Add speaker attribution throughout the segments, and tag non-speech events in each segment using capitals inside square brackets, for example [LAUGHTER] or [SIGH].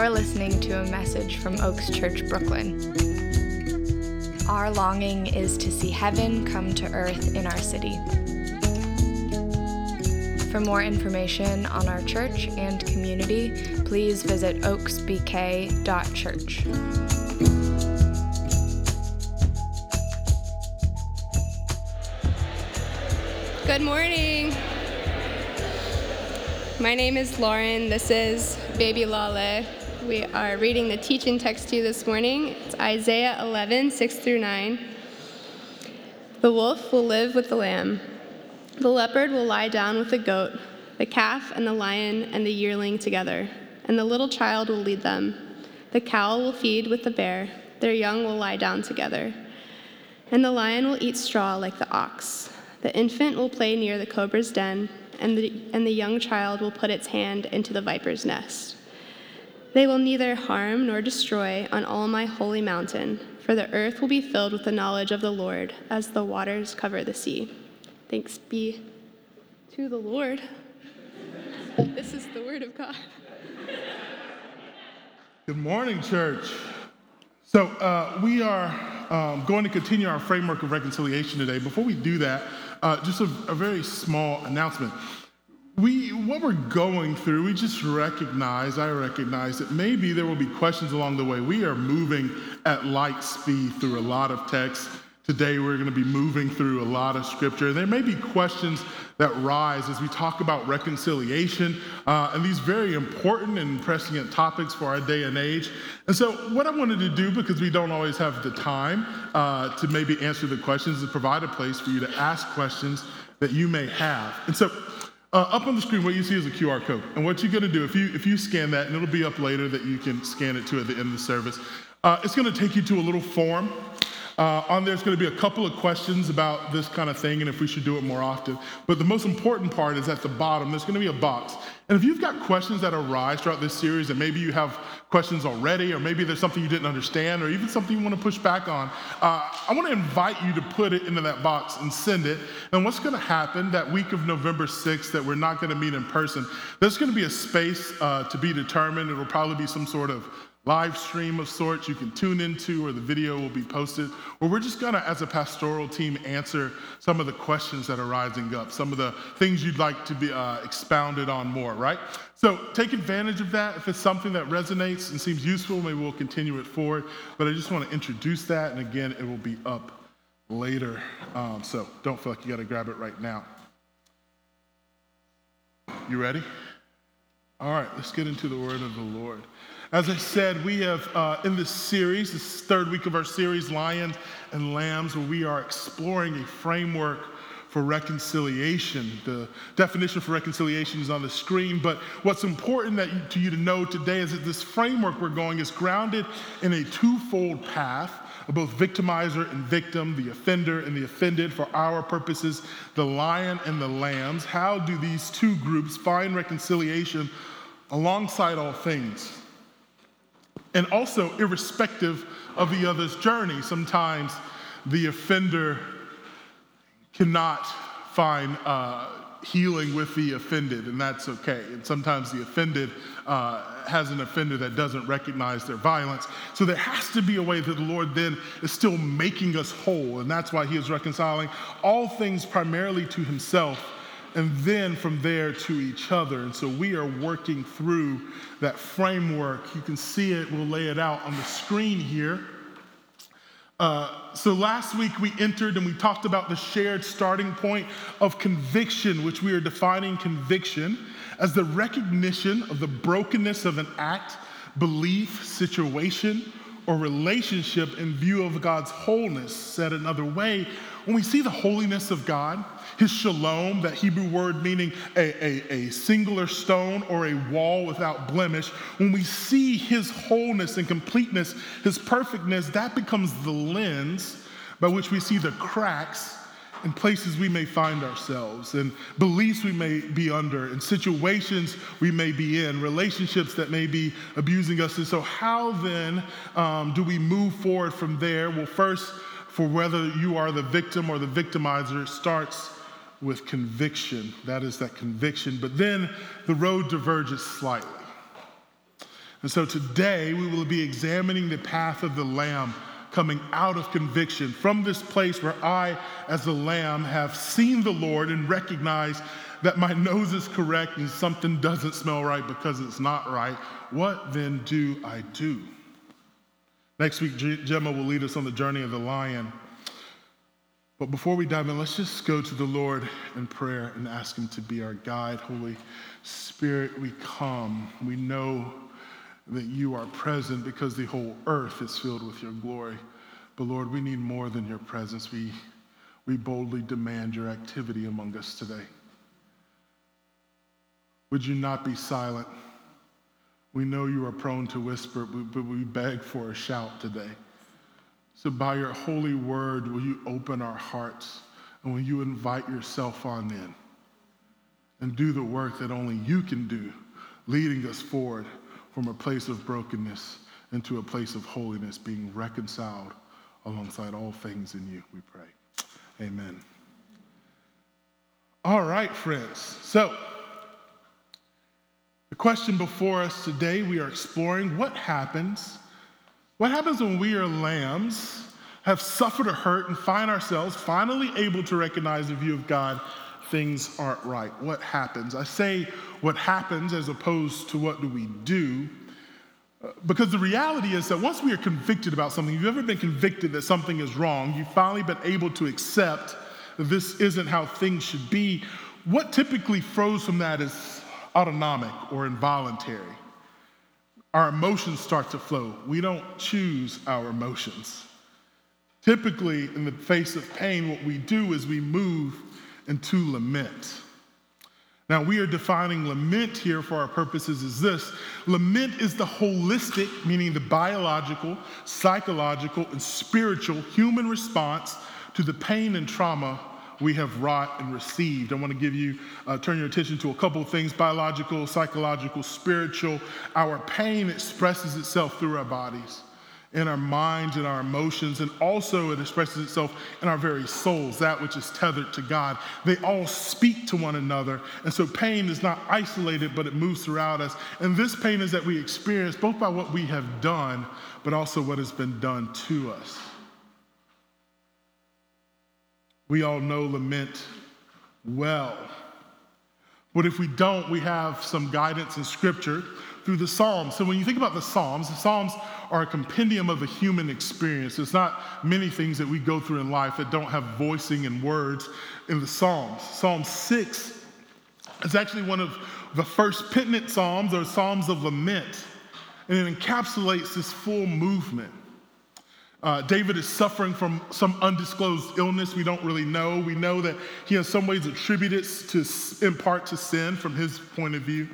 Speaker 1: You're listening to a message from Oaks Church, Brooklyn. Our longing is to see heaven come to earth in our city. For more information on our church and community, please visit oaksbk.church.
Speaker 2: Good morning. My name is Lauren. This is Baby Lale. We are reading the teaching text to you this morning. It's Isaiah 11, 6 through 9. The wolf will live with the lamb. The leopard will lie down with the goat, the calf and the lion and the yearling together, and the little child will lead them. The cow will feed with the bear, their young will lie down together. And the lion will eat straw like the ox. The infant will play near the cobra's den, and the, and the young child will put its hand into the viper's nest. They will neither harm nor destroy on all my holy mountain, for the earth will be filled with the knowledge of the Lord as the waters cover the sea. Thanks be to the Lord. [LAUGHS] This is the word of God.
Speaker 3: Good morning, church. So, uh, we are um, going to continue our framework of reconciliation today. Before we do that, uh, just a, a, very small announcement. We, what we're going through, we just recognize, I recognize that maybe there will be questions along the way. We are moving at light speed through a lot of text. Today, we're going to be moving through a lot of scripture. There may be questions that rise as we talk about reconciliation uh, and these very important and prescient topics for our day and age. And so, what I wanted to do, because we don't always have the time uh, to maybe answer the questions, is provide a place for you to ask questions that you may have. And so, uh, up on the screen, what you see is a QR code. And what you're going to do, if you, if you scan that, and it'll be up later that you can scan it to at the end of the service, uh, it's going to take you to a little form. Uh, on there's going to be a couple of questions about this kind of thing and if we should do it more often. But the most important part is at the bottom, there's going to be a box. And if you've got questions that arise throughout this series, and maybe you have questions already, or maybe there's something you didn't understand, or even something you want to push back on, uh, I want to invite you to put it into that box and send it. And what's going to happen that week of November 6th that we're not going to meet in person, there's going to be a space uh, to be determined. It'll probably be some sort of live stream of sorts you can tune into, or the video will be posted. Or we're just gonna, as a pastoral team, answer some of the questions that are rising up, some of the things you'd like to be uh, expounded on more, right? So take advantage of that. If it's something that resonates and seems useful, maybe we'll continue it forward. But I just wanna introduce that, and again, it will be up later. Um, so don't feel like you gotta grab it right now. You ready? All right, let's get into the word of the Lord. As I said, we have uh, in this series, this third week of our series, Lions and Lambs, where we are exploring a framework for reconciliation. The definition for reconciliation is on the screen, but what's important that you, to you to know today is that this framework we're going is grounded in a twofold path of both victimizer and victim, the offender and the offended, for our purposes, the lion and the lambs. How do these two groups find reconciliation alongside all things? And also irrespective of the other's journey. Sometimes the offender cannot find uh, healing with the offended, and that's okay. And sometimes the offended uh, has an offender that doesn't recognize their violence. So there has to be a way that the Lord then is still making us whole, and that's why He is reconciling all things primarily to Himself and then from there to each other. And so we are working through that framework. You can see it, we'll lay it out on the screen here. Uh, so last week we entered and we talked about the shared starting point of conviction, which we are defining conviction as the recognition of the brokenness of an act, belief, situation, or relationship in view of God's wholeness. Said another way, when we see the holiness of God, his shalom, that Hebrew word meaning a, a, a, singular stone or a wall without blemish, when we see his wholeness and completeness, his perfectness, that becomes the lens by which we see the cracks in places we may find ourselves, and beliefs we may be under, and situations we may be in, relationships that may be abusing us. And so, how then um, do we move forward from there? Well, first, for whether you are the victim or the victimizer, it starts with conviction. That is that conviction. But then the road diverges slightly. And so today we will be examining the path of the Lamb coming out of conviction from this place where I, as a lamb, have seen the Lord and recognized that my nose is correct and something doesn't smell right because it's not right. What then do I do? Next week, Gemma will lead us on the journey of the lion. But before we dive in, let's just go to the Lord in prayer and ask Him to be our guide. Holy Spirit, we come. We know that you are present because the whole earth is filled with your glory. But Lord, we need more than your presence. We, we boldly demand your activity among us today. Would you not be silent? We know you are prone to whisper, but we beg for a shout today. So, by your holy word, will you open our hearts and will you invite yourself on in and do the work that only you can do, leading us forward from a place of brokenness into a place of holiness, being reconciled alongside all things in you, we pray. Amen. All right, friends. So, the question before us today, we are exploring what happens. What happens when we are lambs, have suffered a hurt, and find ourselves finally able to recognize the view of God things aren't right? What happens? I say what happens as opposed to what do we do, uh, because the reality is that once we are convicted about something, you've ever been convicted that something is wrong, you've finally been able to accept that this isn't how things should be. What typically flows from that is autonomic or involuntary. Our emotions start to flow. We don't choose our emotions. Typically, in the face of pain, what we do is we move into lament. Now, we are defining lament here for our purposes is this lament is the holistic, meaning the biological, psychological, and spiritual human response to the pain and trauma we have wrought and received. I want to give you, uh, turn your attention to a couple of things biological, psychological, spiritual. Our pain expresses itself through our bodies in our minds and our emotions, and also it expresses itself in our very souls, that which is tethered to God. They all speak to one another. And so pain is not isolated, but it moves throughout us. And this pain is that we experience both by what we have done, but also what has been done to us. We all know lament well. But if we don't, we have some guidance in Scripture through the Psalms. So when you think about the Psalms, the Psalms are a compendium of the human experience. There's not many things that we go through in life that don't have voicing and words in the Psalms. Psalm 6 is actually one of the first penitent Psalms or Psalms of lament, and it encapsulates this full movement. Uh, David is suffering from some undisclosed illness we don't really know. We know that he, in some ways, attributed it to, in part to sin from his point of view.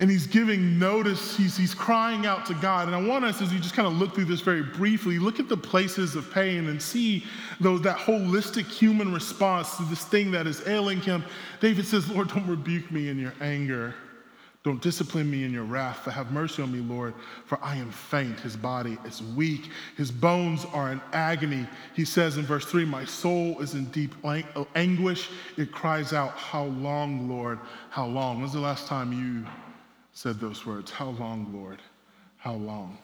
Speaker 3: And he's giving notice, he's, he's crying out to God. And I want us, as you just kind of look through this very briefly, look at the places of pain and see those, that holistic human response to this thing that is ailing him. David says, Lord, don't rebuke me in your anger. Don't discipline me in your wrath, but have mercy on me, Lord, for I am faint. His body is weak. His bones are in agony. He says in verse 3 My soul is in deep anguish. It cries out, How long, Lord? How long? When's the last time you said those words. How long, Lord? How long?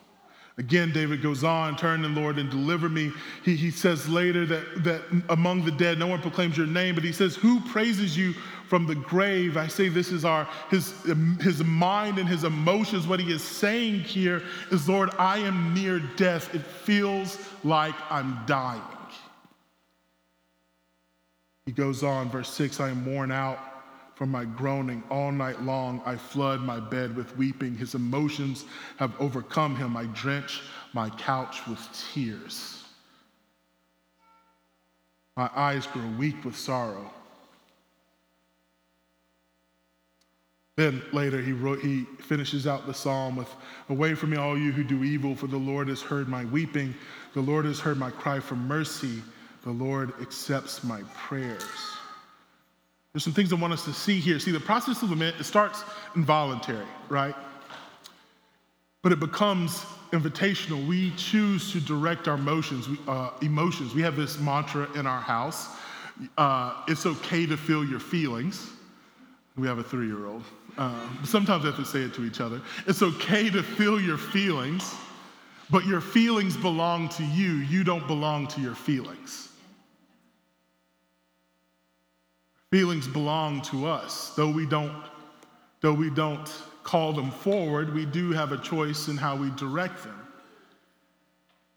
Speaker 3: Again, David goes on, turn the Lord and deliver me. He, he says later that, that among the dead, no one proclaims your name, but he says, Who praises you from the grave? I say this is our his, his mind and his emotions. What he is saying here is, Lord, I am near death. It feels like I'm dying. He goes on, verse 6 I am worn out from my groaning all night long. I flood my bed with weeping. His emotions have overcome him. I drench my couch with tears. My eyes grow weak with sorrow. Then later he, wrote, he finishes out the psalm with Away from me, all you who do evil, for the Lord has heard my weeping. The Lord has heard my cry for mercy. The Lord accepts my prayers. There's some things I want us to see here. See, the process of lament, it starts involuntary, right? But it becomes invitational. We choose to direct our emotions. We, uh, emotions. We have this mantra in our house. Uh, it's okay to feel your feelings. We have a three year old. Uh, sometimes we have to say it to each other. It's okay to feel your feelings, but your feelings belong to you. You don't belong to your feelings. Feelings belong to us, though we don't, though we don't call them forward, we do have a choice in how we direct them.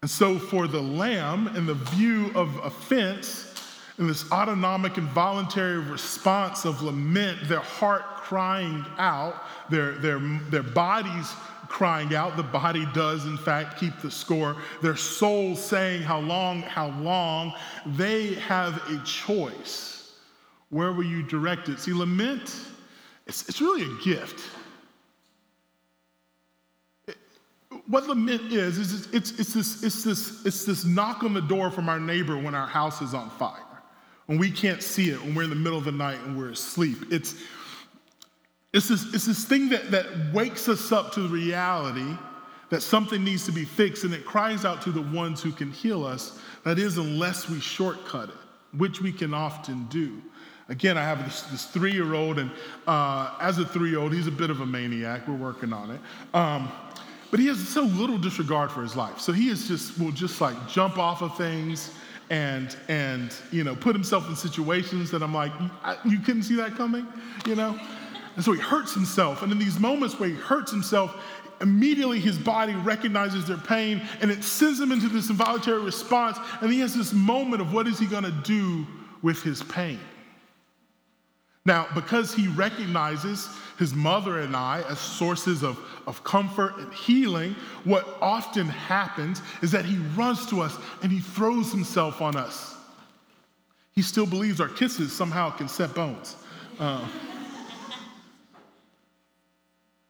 Speaker 3: And so, for the lamb, in the view of offense, in this autonomic and voluntary response of lament, their heart crying out, their, their, their bodies crying out. The body does, in fact, keep the score. Their soul saying, How long, how long? They have a choice. Where will you direct it? See, lament, it's, it's really a gift. what lament is, is it's, it's, this, it's, this, it's this knock on the door from our neighbor when our house is on fire when we can't see it, when we're in the middle of the night and we're asleep. It's, it's, this, it's this thing that, that wakes us up to the reality that something needs to be fixed, and it cries out to the ones who can heal us. That is, unless we shortcut it, which we can often do. Again, I have this, this three year old, and uh, as a three year old, he's a bit of a maniac. We're working on it. Um, but he has so little disregard for his life. So he is just, will just like jump off of things and and you know put himself in situations that I'm like, you couldn't see that coming, you know. And so he hurts himself, and in these moments where he hurts himself, immediately his body recognizes their pain, and it sends him into this involuntary response, and he has this moment of what is he going to do with his pain. Now, because he recognizes his mother and I as sources of, of comfort and healing, what often happens is that he runs to us and he throws himself on us. He still believes our kisses somehow can set bones. Uh,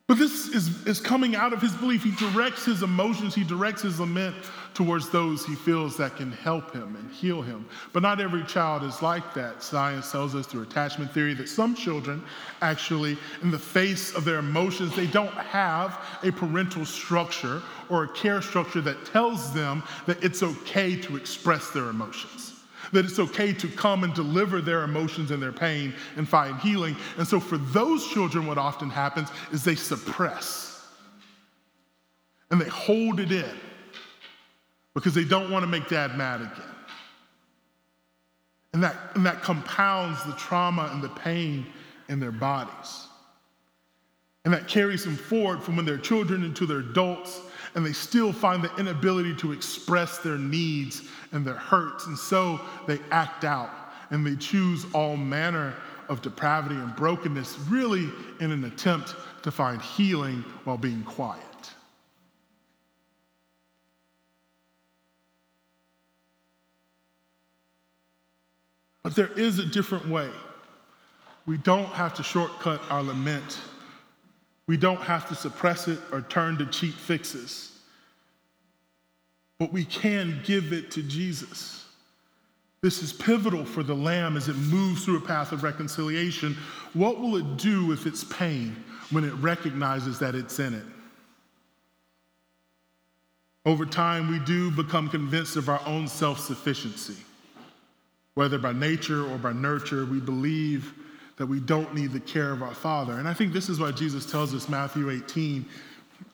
Speaker 3: but this is, is coming out of his belief. He directs his emotions, he directs his lament towards those he feels that can help him and heal him. But not every child is like that. Science tells us through attachment theory that some children actually, in the face of their emotions, they don't have a parental structure or a care structure that tells them that it's okay to express their emotions that it's okay to come and deliver their emotions and their pain and find healing. And so for those children, what often happens is they suppress and they hold it in because they don't want to make dad mad again. And that, and that compounds the trauma and the pain in their bodies. And that carries them forward from when they're children into their adults and they still find the inability to express their needs and their hurts. And so they act out and they choose all manner of depravity and brokenness, really in an attempt to find healing while being quiet. But there is a different way. We don't have to shortcut our lament we don't have to suppress it or turn to cheap fixes. But we can give it to Jesus. This is pivotal for the lamb as it moves through a path of reconciliation. What will it do with its pain when it recognizes that it's in it? Over time, we do become convinced of our own self sufficiency. Whether by nature or by nurture, we believe that we don't need the care of our Father. And I think this is why Jesus tells us, Matthew 18,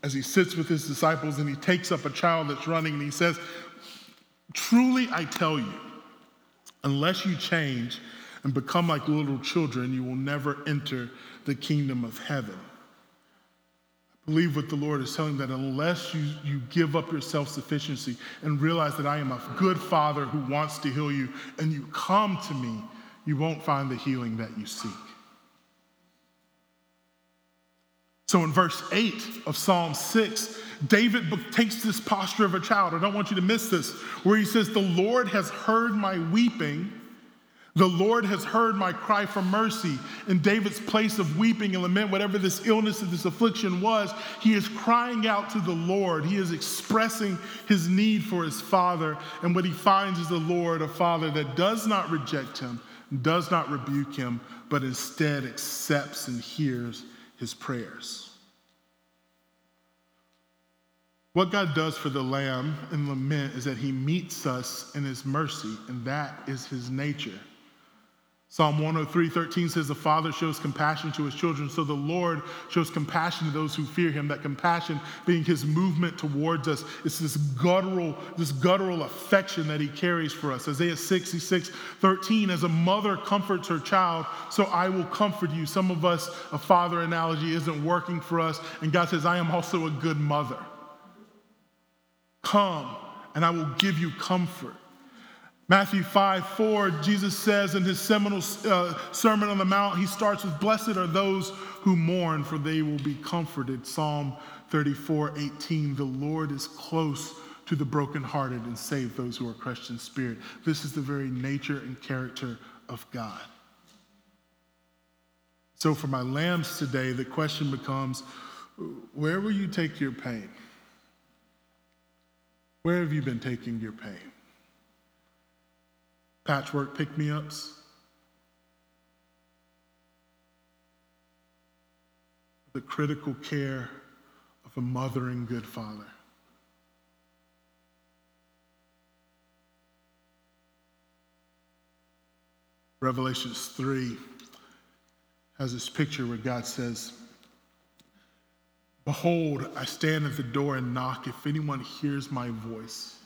Speaker 3: as he sits with his disciples and he takes up a child that's running and he says, Truly I tell you, unless you change and become like little children, you will never enter the kingdom of heaven. I believe what the Lord is telling that unless you, you give up your self sufficiency and realize that I am a good father who wants to heal you, and you come to me, you won't find the healing that you seek. So in verse 8 of Psalm 6, David takes this posture of a child. I don't want you to miss this, where he says, The Lord has heard my weeping. The Lord has heard my cry for mercy. In David's place of weeping and lament, whatever this illness and this affliction was, he is crying out to the Lord. He is expressing his need for his father. And what he finds is the Lord, a father that does not reject him, does not rebuke him, but instead accepts and hears his prayers. What God does for the lamb in lament is that he meets us in his mercy, and that is his nature. Psalm 103, 13 says, The Father shows compassion to his children, so the Lord shows compassion to those who fear him. That compassion being his movement towards us. It's this guttural, this guttural affection that he carries for us. Isaiah 66, 13, as a mother comforts her child, so I will comfort you. Some of us, a father analogy isn't working for us, and God says, I am also a good mother. Come, and I will give you comfort. Matthew 5 4, Jesus says in his seminal uh, Sermon on the Mount, he starts with, Blessed are those who mourn, for they will be comforted. Psalm 34 18, the Lord is close to the brokenhearted and save those who are crushed in spirit. This is the very nature and character of God. So, for my lambs today, the question becomes where will you take your pain? Where have you been taking your pain? Patchwork pick me ups. The critical care of a mother and good father. Revelations 3 has this picture where God says, Behold, I stand at the door and knock. If anyone hears my voice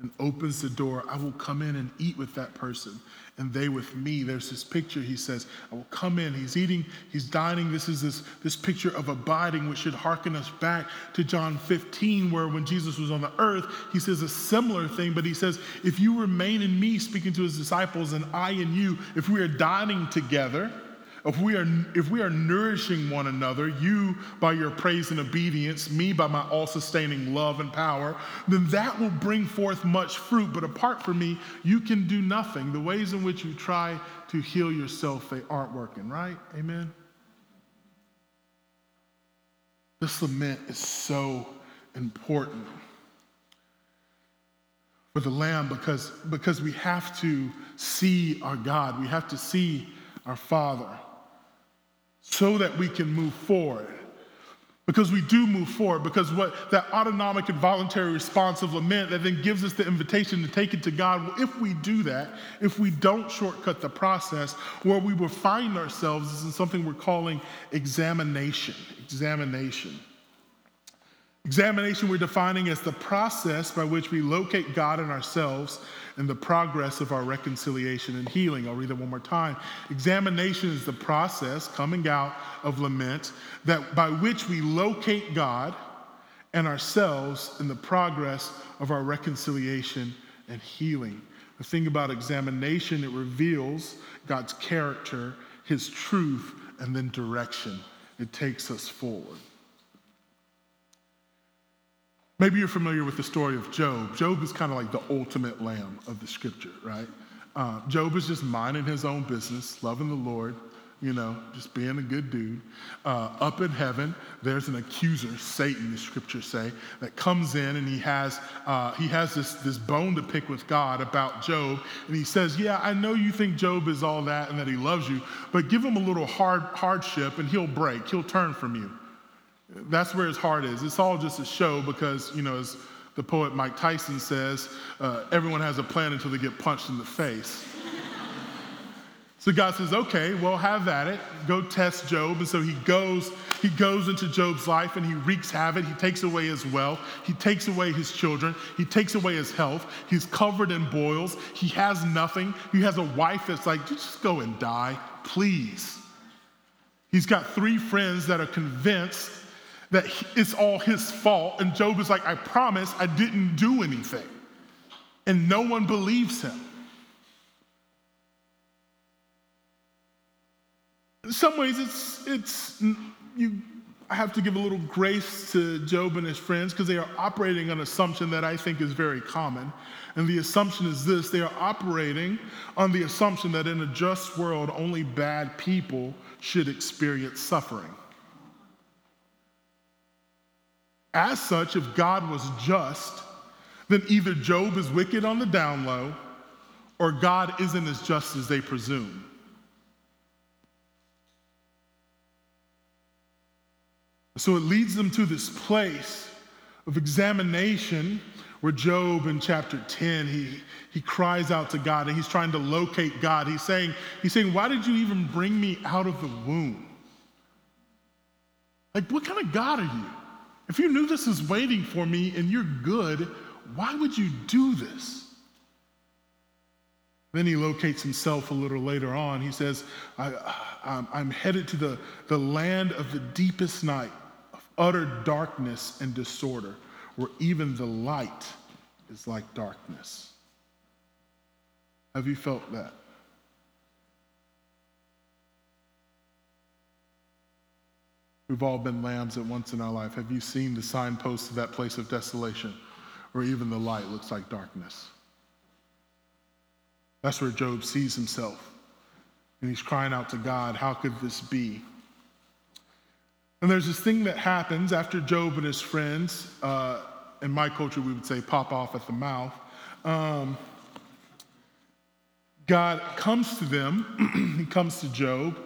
Speaker 3: and opens the door, I will come in and eat with that person and they with me. There's this picture, he says, I will come in. He's eating, he's dining. This is this, this picture of abiding, which should hearken us back to John 15, where when Jesus was on the earth, he says a similar thing, but he says, If you remain in me, speaking to his disciples, and I in you, if we are dining together, if we, are, if we are nourishing one another, you by your praise and obedience, me by my all sustaining love and power, then that will bring forth much fruit. But apart from me, you can do nothing. The ways in which you try to heal yourself, they aren't working, right? Amen? This lament is so important for the lamb because, because we have to see our God, we have to see our Father so that we can move forward. Because we do move forward, because what that autonomic and voluntary response of lament that then gives us the invitation to take it to God. Well, if we do that, if we don't shortcut the process, where we will find ourselves is in something we're calling examination. Examination. Examination we're defining as the process by which we locate God in ourselves and the progress of our reconciliation and healing. I'll read that one more time. Examination is the process coming out of lament that by which we locate God and ourselves in the progress of our reconciliation and healing. The thing about examination, it reveals God's character, his truth, and then direction. It takes us forward. Maybe you're familiar with the story of Job. Job is kind of like the ultimate lamb of the scripture, right? Uh, Job is just minding his own business, loving the Lord, you know, just being a good dude. Uh, up in heaven, there's an accuser, Satan, the scriptures say, that comes in and he has uh, he has this this bone to pick with God about Job, and he says, "Yeah, I know you think Job is all that and that he loves you, but give him a little hard hardship and he'll break, he'll turn from you." That's where his heart is. It's all just a show because, you know, as the poet Mike Tyson says, uh, everyone has a plan until they get punched in the face. [LAUGHS] so God says, okay, well, have at it. Go test Job. And so he goes, he goes into Job's life and he wreaks havoc. He takes away his wealth. He takes away his children. He takes away his health. He's covered in boils. He has nothing. He has a wife that's like, just go and die, please. He's got three friends that are convinced that it's all his fault. And Job is like, I promise I didn't do anything. And no one believes him. In some ways, it's, it's you have to give a little grace to Job and his friends because they are operating on an assumption that I think is very common. And the assumption is this they are operating on the assumption that in a just world, only bad people should experience suffering. As such, if God was just, then either Job is wicked on the down low or God isn't as just as they presume. So it leads them to this place of examination where Job in chapter 10, he, he cries out to God and he's trying to locate God. He's saying, he's saying, Why did you even bring me out of the womb? Like, what kind of God are you? If you knew this was waiting for me and you're good, why would you do this? Then he locates himself a little later on. He says, I, am headed to the, the land of the deepest night, of utter darkness and disorder where even the light is like darkness. Have you felt that? We've all been lambs at once in our life. Have you seen the signposts of that place of desolation where even the light looks like darkness? That's where Job sees himself. And he's crying out to God, How could this be? And there's this thing that happens after Job and his friends, uh, in my culture, we would say pop off at the mouth. Um, God comes to them, [CLEARS THROAT] he comes to Job,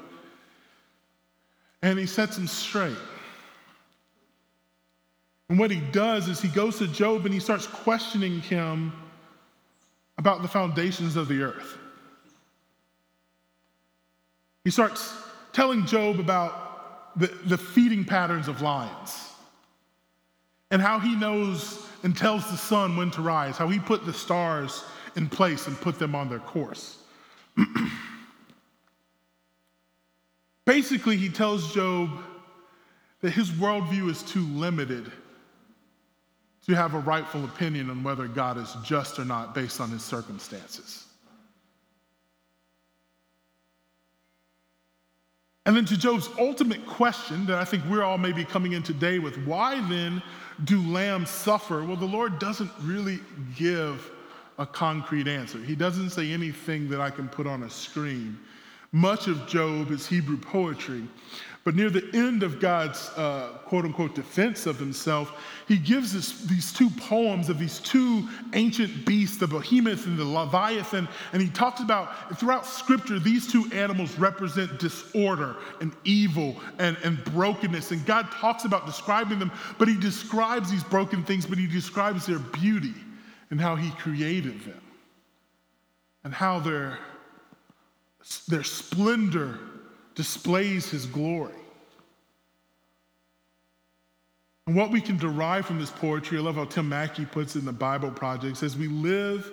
Speaker 3: and he sets him straight. And what he does is he goes to Job and he starts questioning him about the foundations of the earth. He starts telling Job about the, the feeding patterns of lions and how he knows and tells the sun when to rise, how he put the stars in place and put them on their course. [CLEARS THROAT] Basically, he tells Job that his worldview is too limited to have a rightful opinion on whether God is just or not based on his circumstances. And then to Job's ultimate question that I think we're all maybe coming in today with why then do lambs suffer? Well, the Lord doesn't really give a concrete answer. He doesn't say anything that I can put on a screen. Much of Job is Hebrew poetry. But near the end of God's uh, quote unquote defense of himself, he gives us these two poems of these two ancient beasts, the behemoth and the leviathan. And he talks about throughout scripture, these two animals represent disorder and evil and, and brokenness. And God talks about describing them, but he describes these broken things, but he describes their beauty and how he created them and how their, their splendor displays his glory. And what we can derive from this poetry, I love how Tim Mackie puts it in the Bible Project, says we live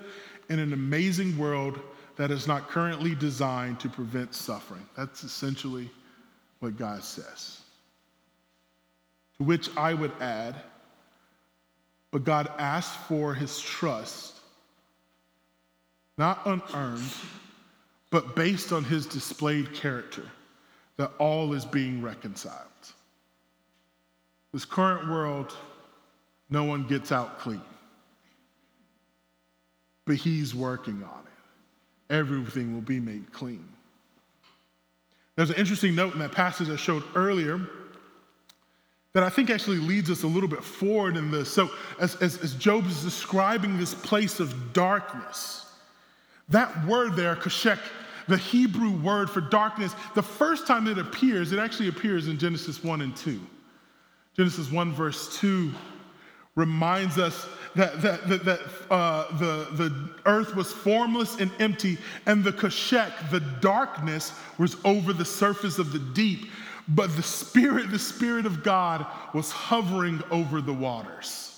Speaker 3: in an amazing world that is not currently designed to prevent suffering. That's essentially what God says. To which I would add, but God asks for his trust, not unearned, but based on his displayed character that all is being reconciled. This current world, no one gets out clean. But he's working on it. Everything will be made clean. There's an interesting note in that passage I showed earlier that I think actually leads us a little bit forward in this. So, as, as, as Job is describing this place of darkness, that word there, kashek, the Hebrew word for darkness, the first time it appears, it actually appears in Genesis 1 and 2. Genesis 1, verse 2 reminds us that, that, that, that uh, the, the earth was formless and empty, and the kashek, the darkness, was over the surface of the deep. But the Spirit, the Spirit of God, was hovering over the waters.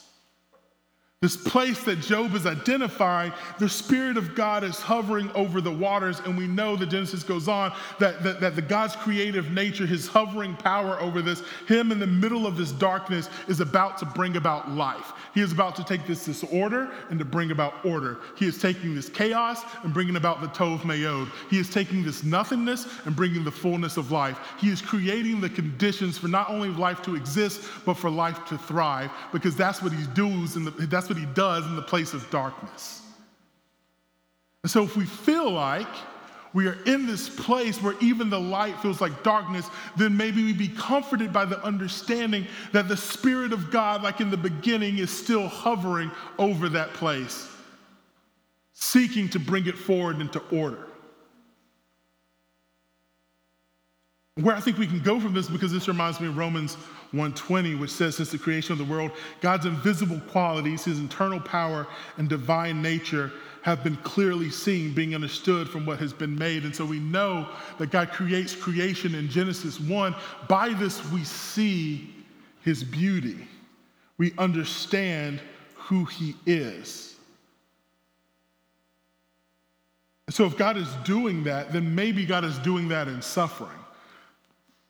Speaker 3: This place that Job is identifying, the Spirit of God is hovering over the waters, and we know that Genesis goes on that, that, that, the God's creative nature, his hovering power over this, him in the middle of this darkness is about to bring about life. He is about to take this disorder and to bring about order. He is taking this chaos and bringing about the Tov Mayod. He is taking this nothingness and bringing the fullness of life. He is creating the conditions for not only life to exist, but for life to thrive, because that's what he does, and that's what he does in the place of darkness. And so if we feel like we are in this place where even the light feels like darkness, then maybe we be comforted by the understanding that the Spirit of God, like in the beginning, is still hovering over that place, seeking to bring it forward into order. Where I think we can go from this, because this reminds me of Romans 120, which says, Since the creation of the world, God's invisible qualities, his internal power and divine nature have been clearly seen, being understood from what has been made. And so we know that God creates creation in Genesis 1. By this, we see his beauty, we understand who he is. So if God is doing that, then maybe God is doing that in suffering.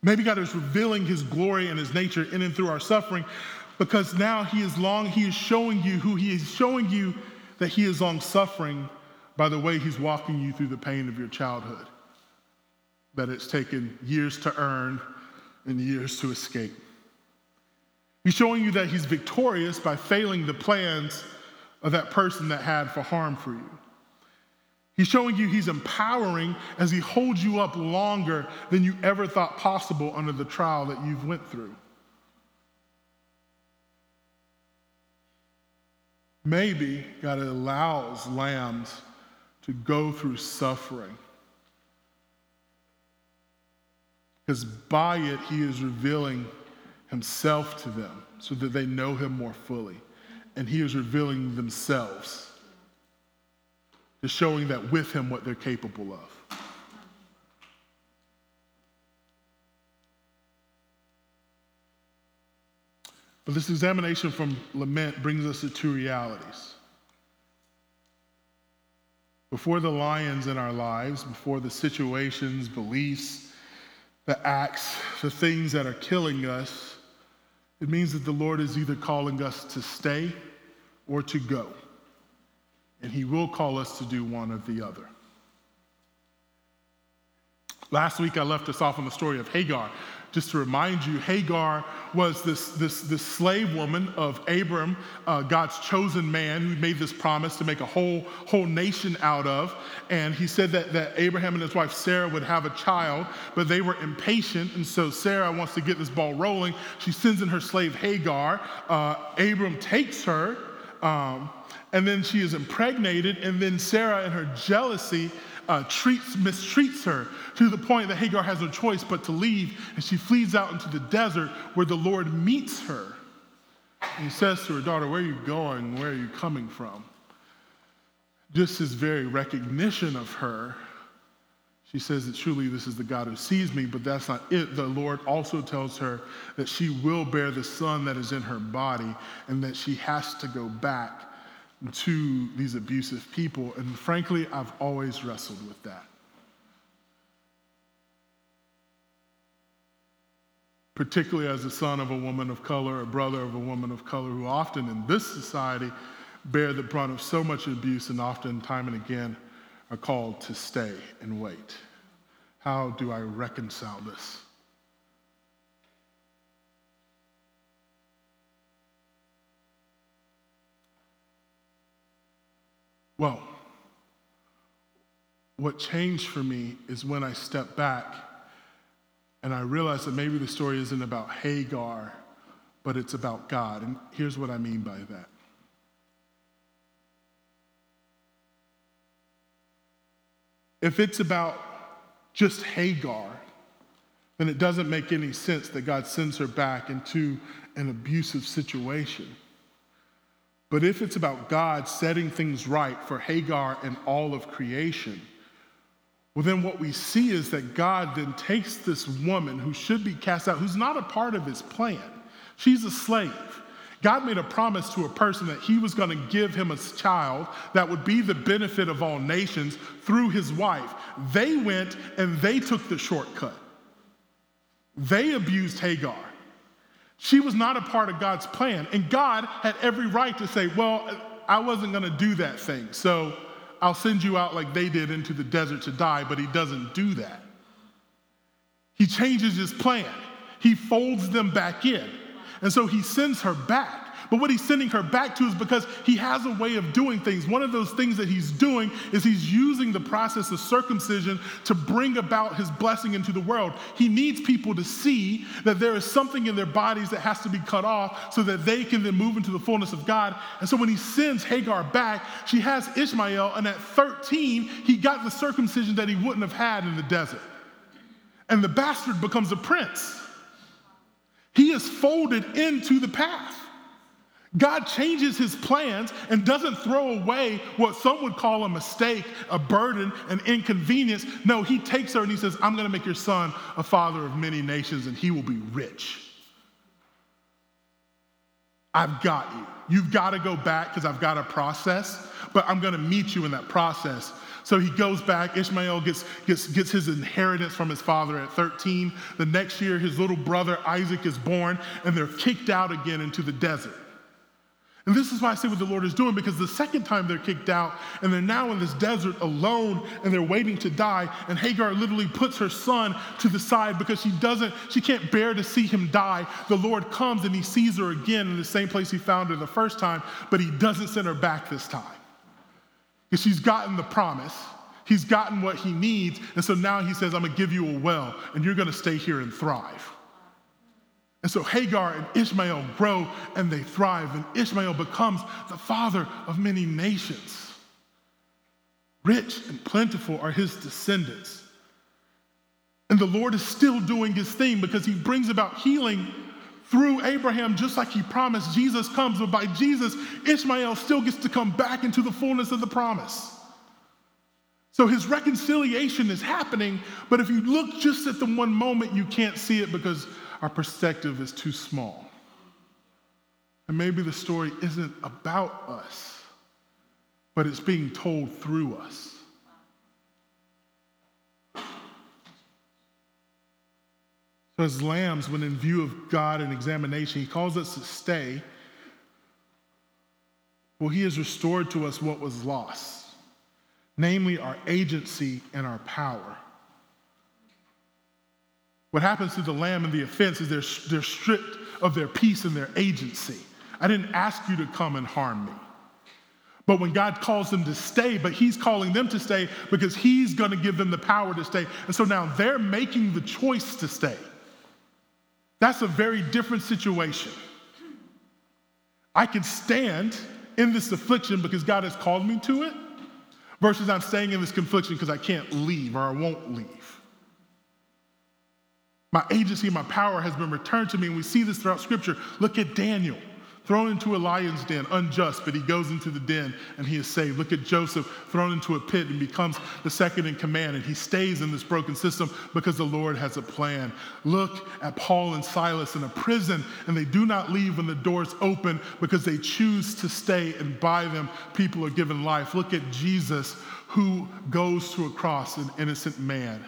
Speaker 3: Maybe God is revealing his glory and his nature in and through our suffering because now he is long, he is showing you who he is showing you that he is long suffering by the way he's walking you through the pain of your childhood. That it's taken years to earn and years to escape. He's showing you that he's victorious by failing the plans of that person that had for harm for you. He's showing you he's empowering as he holds you up longer than you ever thought possible under the trial that you've went through. Maybe God allows lambs to go through suffering. Because by it, he is revealing himself to them so that they know him more fully. And he is revealing themselves is showing that with him what they're capable of. But this examination from lament brings us to two realities. Before the lions in our lives, before the situations, beliefs, the acts, the things that are killing us, it means that the Lord is either calling us to stay or to go and He will call us to do one or the other. Last week, I left us off on the story of Hagar. Just to remind you, Hagar was this, this, this slave woman of Abram, uh, God's chosen man who made this promise to make a whole, whole nation out of. And he said that, that Abraham and his wife Sarah would have a child, but they were impatient. And so Sarah wants to get this ball rolling. She sends in her slave Hagar. Uh, Abram takes her. Um, and then she is impregnated, and then Sarah, in her jealousy, uh, treats, mistreats her to the point that Hagar has no choice but to leave, and she flees out into the desert where the Lord meets her. And he says to her daughter, Where are you going? Where are you coming from? Just his very recognition of her, she says that truly this is the God who sees me, but that's not it. The Lord also tells her that she will bear the son that is in her body and that she has to go back to these abusive people. And frankly, I've always wrestled with that. Particularly as a son of a woman of color, a brother of a woman of color, who often in this society bear the brunt of so much abuse and often, time and again, are called to stay and wait. How do I reconcile this? Well, what changed for me is when I stepped back and I realized that maybe the story isn't about Hagar, but it's about God. And here's what I mean by that. If it's about just Hagar, then it doesn't make any sense that God sends her back into an abusive situation. But if it's about God setting things right for Hagar and all of creation, well, then what we see is that God then takes this woman who should be cast out, who's not a part of his plan. She's a slave. God made a promise to a person that he was going to give him a child that would be the benefit of all nations through his wife. They went and they took the shortcut. They abused Hagar. She was not a part of God's plan. And God had every right to say, Well, I wasn't going to do that thing. So I'll send you out like they did into the desert to die. But he doesn't do that. He changes his plan, he folds them back in. And so he sends her back. But what he's sending her back to is because he has a way of doing things. One of those things that he's doing is he's using the process of circumcision to bring about his blessing into the world. He needs people to see that there is something in their bodies that has to be cut off so that they can then move into the fullness of God. And so when he sends Hagar back, she has Ishmael, and at 13, he got the circumcision that he wouldn't have had in the desert. and the bastard becomes a prince. He is folded into the path. God changes his plans and doesn't throw away what some would call a mistake, a burden, an inconvenience. No, he takes her and he says, I'm going to make your son a father of many nations and he will be rich. I've got you. You've got to go back because I've got a process, but I'm going to meet you in that process. So he goes back. Ishmael gets, gets, gets his inheritance from his father at 13. The next year, his little brother Isaac is born, and they're kicked out again into the desert. And this is why I say what the Lord is doing, because the second time they're kicked out and they're now in this desert alone and they're waiting to die. And Hagar literally puts her son to the side because she doesn't, she can't bear to see him die. The Lord comes and he sees her again in the same place he found her the first time, but he doesn't send her back this time. Because she's gotten the promise, he's gotten what he needs. And so now he says, I'm gonna give you a well and you're gonna stay here and thrive. And so Hagar and Ishmael grow and they thrive, and Ishmael becomes the father of many nations. Rich and plentiful are his descendants. And the Lord is still doing his thing because he brings about healing through Abraham, just like he promised. Jesus comes, but by Jesus, Ishmael still gets to come back into the fullness of the promise. So his reconciliation is happening, but if you look just at the one moment, you can't see it because our perspective is too small. And maybe the story isn't about us, but it's being told through us. So, as lambs, when in view of God and examination, He calls us to stay. Well, He has restored to us what was lost, namely our agency and our power. What happens to the lamb and the offense is they're, they're stripped of their peace and their agency. I didn't ask you to come and harm me. But when God calls them to stay, but He's calling them to stay because He's going to give them the power to stay. And so now they're making the choice to stay. That's a very different situation. I can stand in this affliction because God has called me to it, versus I'm staying in this confliction because I can't leave or I won't leave. My agency my power has been returned to me. And we see this throughout Scripture. Look at Daniel, thrown into a lion's den, unjust, but he goes into the den and he is saved. Look at Joseph, thrown into a pit and becomes the second in command. And he stays in this broken system because the Lord has a plan. Look at Paul and Silas in a prison, and they do not leave when the doors open because they choose to stay, and by them, people are given life. Look at Jesus, who goes to a cross, an innocent man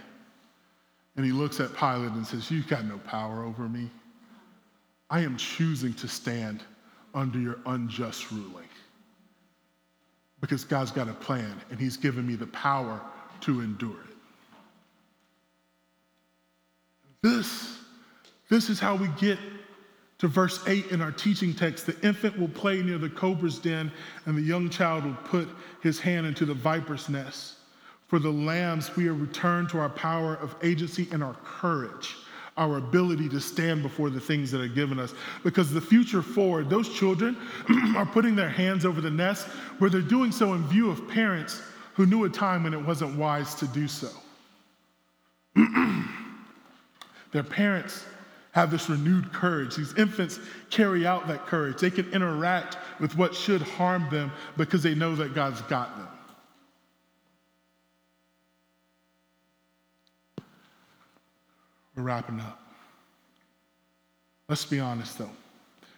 Speaker 3: and he looks at Pilate and says, You've got no power over me. I am choosing to stand under your unjust ruling. Because God's got a plan and he's given me the power to endure it. This, this is how we get to verse 8 in our teaching text. The infant will play near the cobra's den, and the young child will put his hand into the viper's nest. For the lambs, we are returned to our power of agency and our courage, our ability to stand before the things that are given us. Because the future forward, those children [CLEARS THROAT] are putting their hands over the nest where they're doing so in view of parents who knew a time when it wasn't wise to do so. [CLEARS THROAT] their parents have this renewed courage. These infants carry out that courage. They can interact with what should harm them because they know that God's got them. We're wrapping up. Let's be honest though.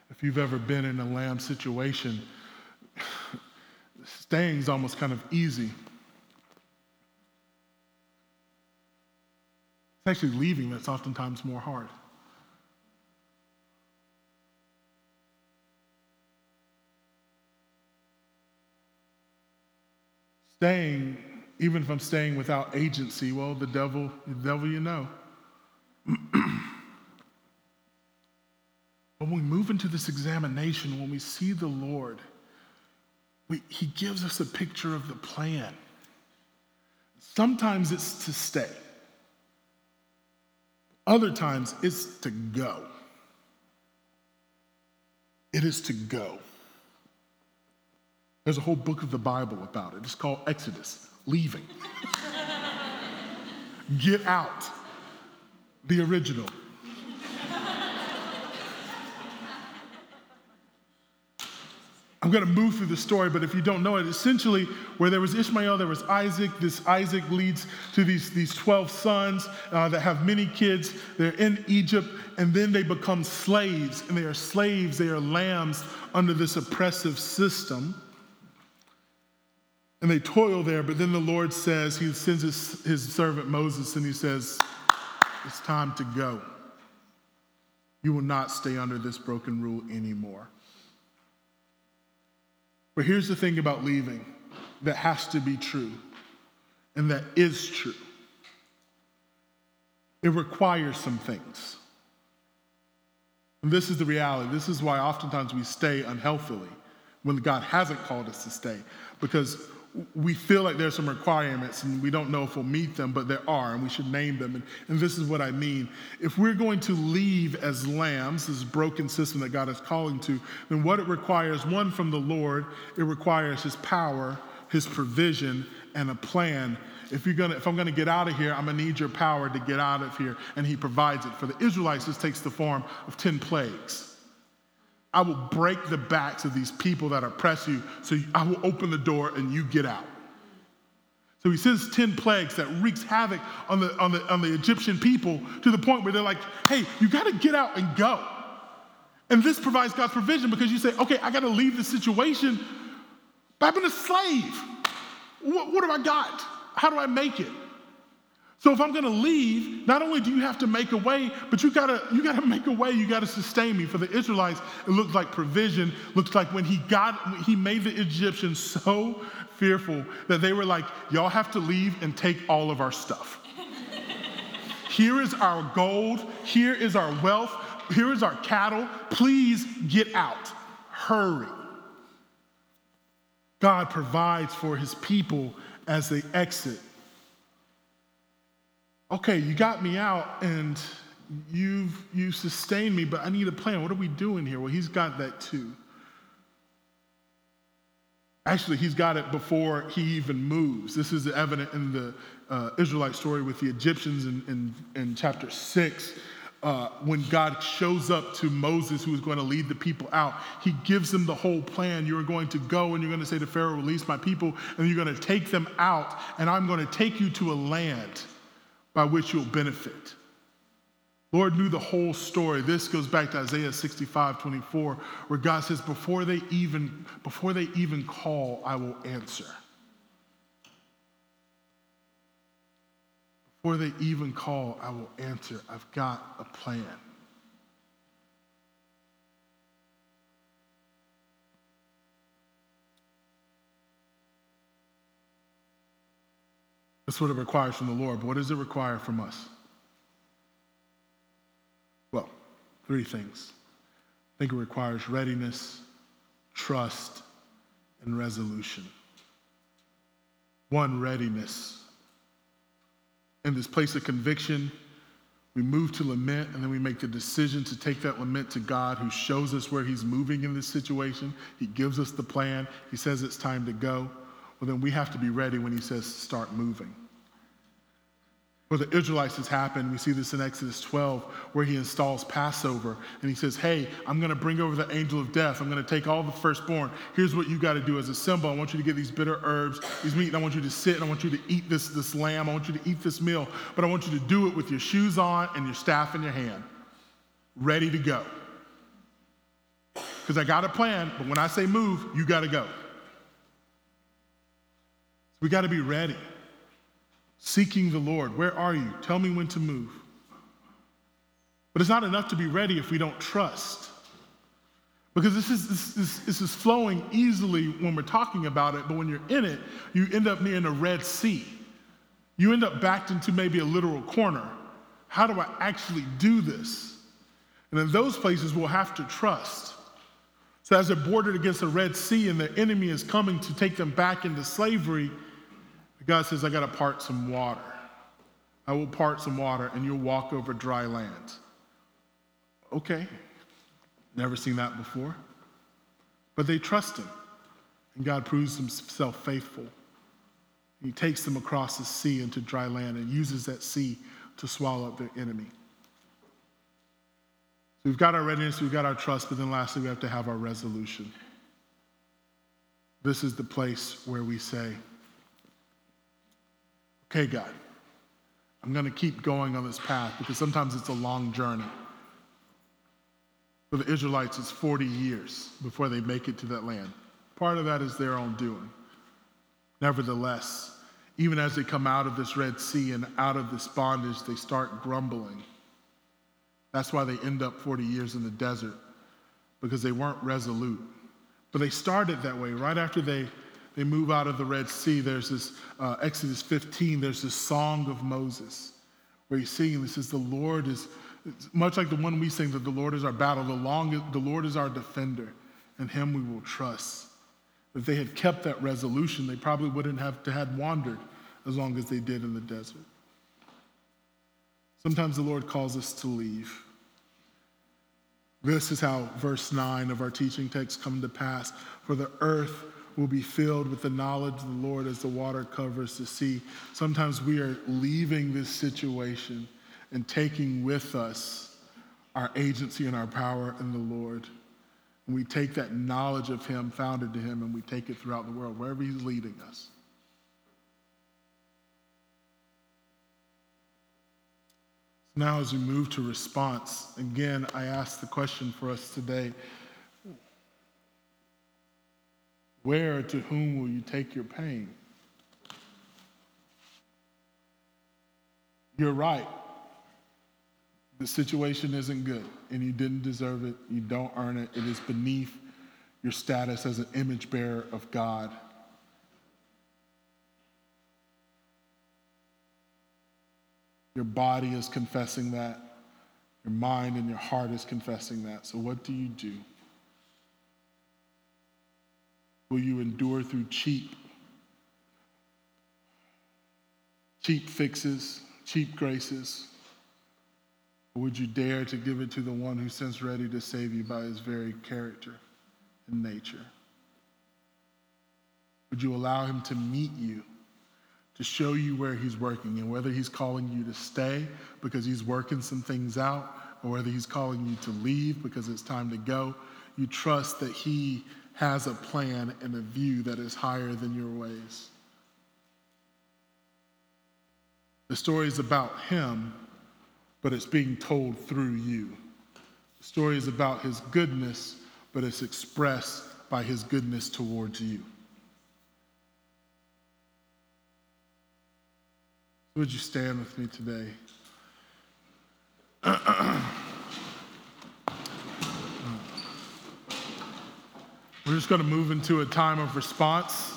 Speaker 3: If you've ever been in a lamb situation, [SIGHS] staying's almost kind of easy. It's actually leaving that's oftentimes more hard. Staying, even if I'm staying without agency, well, the devil, the devil you know. [CLEARS THROAT] when we move into this examination, when we see the Lord, we, He gives us a picture of the plan. Sometimes it's to stay, other times it's to go. It is to go. There's a whole book of the Bible about it. It's called Exodus, leaving. [LAUGHS] Get out. The original. I'm going to move through the story, but if you don't know it, essentially, where there was Ishmael, there was Isaac. This Isaac leads to these, these 12 sons uh, that have many kids. They're in Egypt, and then they become slaves, and they are slaves, they are lambs under this oppressive system. And they toil there, but then the Lord says, He sends his, his servant Moses, and He says, It's time to go. You will not stay under this broken rule anymore. But here's the thing about leaving that has to be true and that is true it requires some things. And this is the reality. This is why oftentimes we stay unhealthily when God hasn't called us to stay, because we feel like there's some requirements and we don't know if we'll meet them, but there are, and we should name them. And, and, this is what I mean. If we're going to leave as lambs, this broken system that God is calling to, then what it requires, one, from the Lord, it requires His power, His provision, and a plan. If, you're gonna, if I'm gonna get out of here, I'm gonna need your power to get out of here. And He provides it. For the Israelites, this takes the form of 10 plagues. I will break the backs of these people that oppress you, so I will open the door and you get out. So he sends 10 plagues that wreaks havoc on the, on the, on the Egyptian people to the point where they're like, hey, you got to get out and go. And this provides God's provision because you say, okay, I got to leave the situation, but I've been a slave. What, what I got? How do I make it? So if I'm to leave, not only do you have to make a way, but you gotta you gotta make a way. You gotta sustain me. For the Israelites, it looks like provision. Looks like when he got he made the Egyptians [LAUGHS] so fearful that they were like, "Y'all have to leave and take all of our stuff. Here is our gold. Here is our wealth. Here is our cattle. Please get out. Hurry." God provides for His people as they exit okay, you got me out and you've you sustained me, but I need a plan. What are we doing here? Well, he's got that too. Actually, he's got it before he even moves. This is evident in the uh, Israelite story with the Egyptians in, in, in chapter six. Uh, when God shows up to Moses, who is going to lead the people out, he gives them the whole plan. You're going to go and you're going to say to Pharaoh, Release my people, and you're going to take them out, and I'm going to take you to a land by which you'll benefit. Lord knew the whole story. This goes back to Isaiah 65, 24, where God says, before they even, before they even call, I will answer. Before they even call, I will answer. I've got a plan. That's what it requires from the Lord. But what does it require from us? Well, three things. I think it requires readiness, trust, and resolution. One, readiness. In this place of conviction, we move to lament and then we make the decision to take that lament to God who shows us where He's moving in this situation. He gives us the plan. He says it's time to go well, then we have to be ready when he says start moving. For the Israelites, has happened. We see this in Exodus 12, where he installs Passover and he says, Hey, I'm going to bring over the angel of death. I'm going to take all the firstborn. Here's what you got to do as a symbol. I want you to get these bitter herbs, these meat, and I want you to sit and I want you to eat this, this lamb. I want you to eat this meal, but I want you to do it with your shoes on and your staff in your hand, ready to go. Because I got a plan, but when I say move, you got to go. We got to be ready. Seeking the Lord. Where are you? Tell me when to move. But it's not enough to be ready if we don't trust. Because this is, this, this, this is flowing easily when we're talking about it, but when you're in it, you end up near the Red Sea. You end up backed into maybe a literal corner. How do I actually do this? And in those places, we'll have to trust. So, as they're bordered against the Red Sea and the enemy is coming to take them back into slavery, God says, I got to part some water. I will part some water and you'll walk over dry land. Okay, never seen that before. But they trust him, and God proves himself faithful. He takes them across the sea into dry land and uses that sea to swallow up their enemy. So we've got our readiness, we've got our trust, but then lastly, we have to have our resolution. This is the place where we say, okay, God, I'm going to keep going on this path because sometimes it's a long journey. For the Israelites, it's 40 years before they make it to that land. Part of that is their own doing. Nevertheless, even as they come out of this Red Sea and out of this bondage, they start grumbling. That's why they end up 40 years in the desert, because they weren't resolute. But they started that way. Right after they, they move out of the Red Sea, there's this, uh, Exodus 15, there's this song of Moses where he's singing, this says, The Lord is, much like the one we sing, that the Lord is our battle, the, long, the Lord is our defender, and him we will trust. If they had kept that resolution, they probably wouldn't have to had wandered as long as they did in the desert. Sometimes the Lord calls us to leave. This is how verse 9 of our teaching text come to pass. For the earth will be filled with the knowledge of the Lord as the water covers the sea. Sometimes we are leaving this situation and taking with us our agency and our power in the Lord. And we take that knowledge of Him, founded to Him, and we take it throughout the world, wherever He's leading us. Now, as we move to response, again, I ask the question for us today Where to whom will you take your pain? You're right. The situation isn't good, and you didn't deserve it. You don't earn it. It is beneath your status as an image bearer of God. Your body is confessing that. Your mind and your heart is confessing that. So, what do you do? Will you endure through cheap, cheap fixes, cheap graces? Or would you dare to give it to the one who stands ready to save you by his very character and nature? Would you allow him to meet you? to show you where he's working and whether he's calling you to stay because he's working some things out or whether he's calling you to leave because it's time to go. You trust that he has a plan and a view that is higher than your ways. The story is about him, but it's being told through you. The story is about his goodness, but it's expressed by his goodness towards you. Would you stand with me today? [CLEARS THROAT] We're just going to move into a time of response.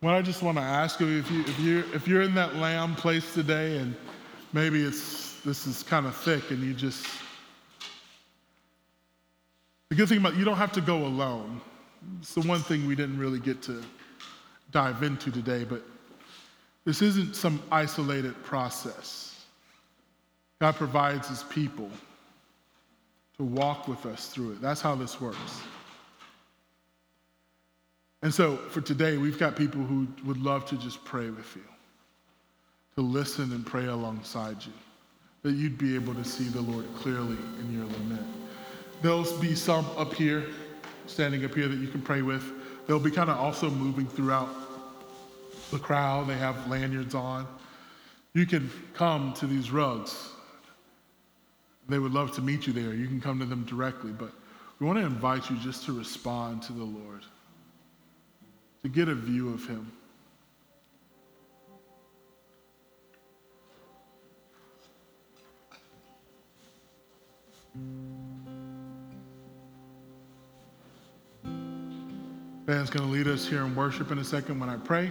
Speaker 3: What I just want to ask you, if, you, if, you, if you're in that lamb place today and maybe it's, this is kind of thick and you just, the good thing about you don't have to go alone. It's the one thing we didn't really get to dive into today, but this isn't some isolated process. God provides his people to walk with us through it. That's how this works. And so for today, we've got people who would love to just pray with you, to listen and pray alongside you, that you'd be able to see the Lord clearly in your lament. There'll be some up here, standing up here, that you can pray with. They'll be kind of also moving throughout the crowd. They have lanyards on. You can come to these rugs. They would love to meet you there. You can come to them directly, but we want to invite you just to respond to the Lord, to get a view of Him. Band's going to lead us here in worship in a second when I pray.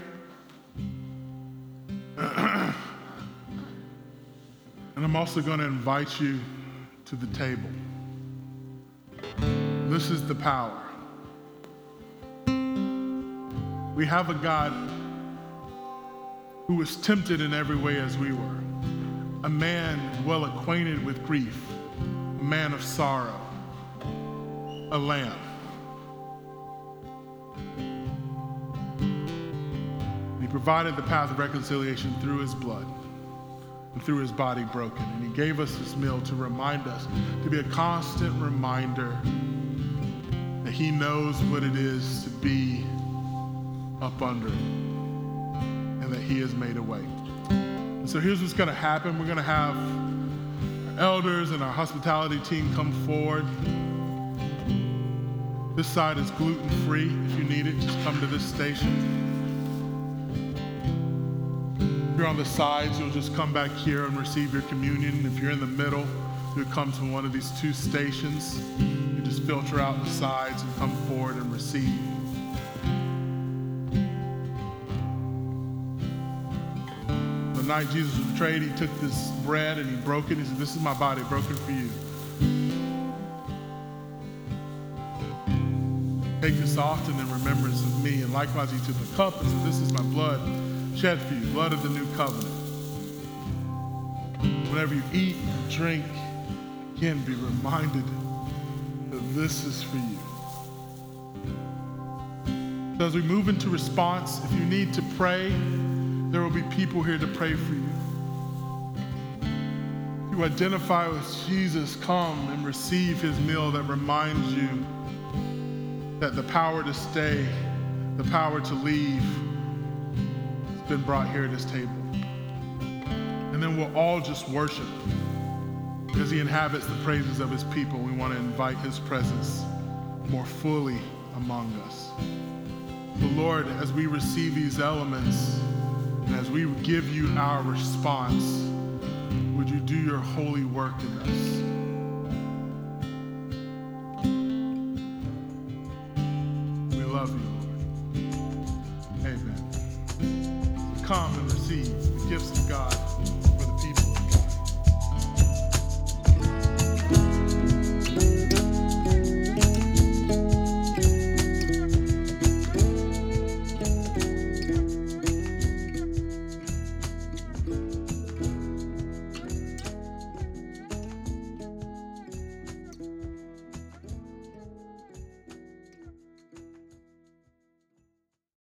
Speaker 3: [CLEARS THROAT] and I'm also going to invite you to the table. This is the power. We have a God who was tempted in every way as we were, a man well acquainted with grief, a man of sorrow, a lamb. He provided the path of reconciliation through his blood. And through his body broken. And he gave us this meal to remind us, to be a constant reminder that he knows what it is to be up under and that he has made a way. And so here's what's going to happen we're going to have our elders and our hospitality team come forward. This side is gluten free. If you need it, just come to this station. You're on the sides, you'll just come back here and receive your communion. If you're in the middle, you'll come to one of these two stations. You just filter out the sides and come forward and receive. The night Jesus was betrayed, he took this bread and he broke it. He said, This is my body broken for you. Take this often in remembrance of me. And likewise, he took the cup and said, This is my blood shed for you, blood of the new covenant. Whenever you eat and drink, again, be reminded that this is for you. So as we move into response, if you need to pray, there will be people here to pray for you. If you identify with Jesus, come and receive his meal that reminds you that the power to stay, the power to leave, been brought here at this table. And then we'll all just worship because he inhabits the praises of his people. We want to invite his presence more fully among us. So, Lord, as we receive these elements and as we give you our response, would you do your holy work in us?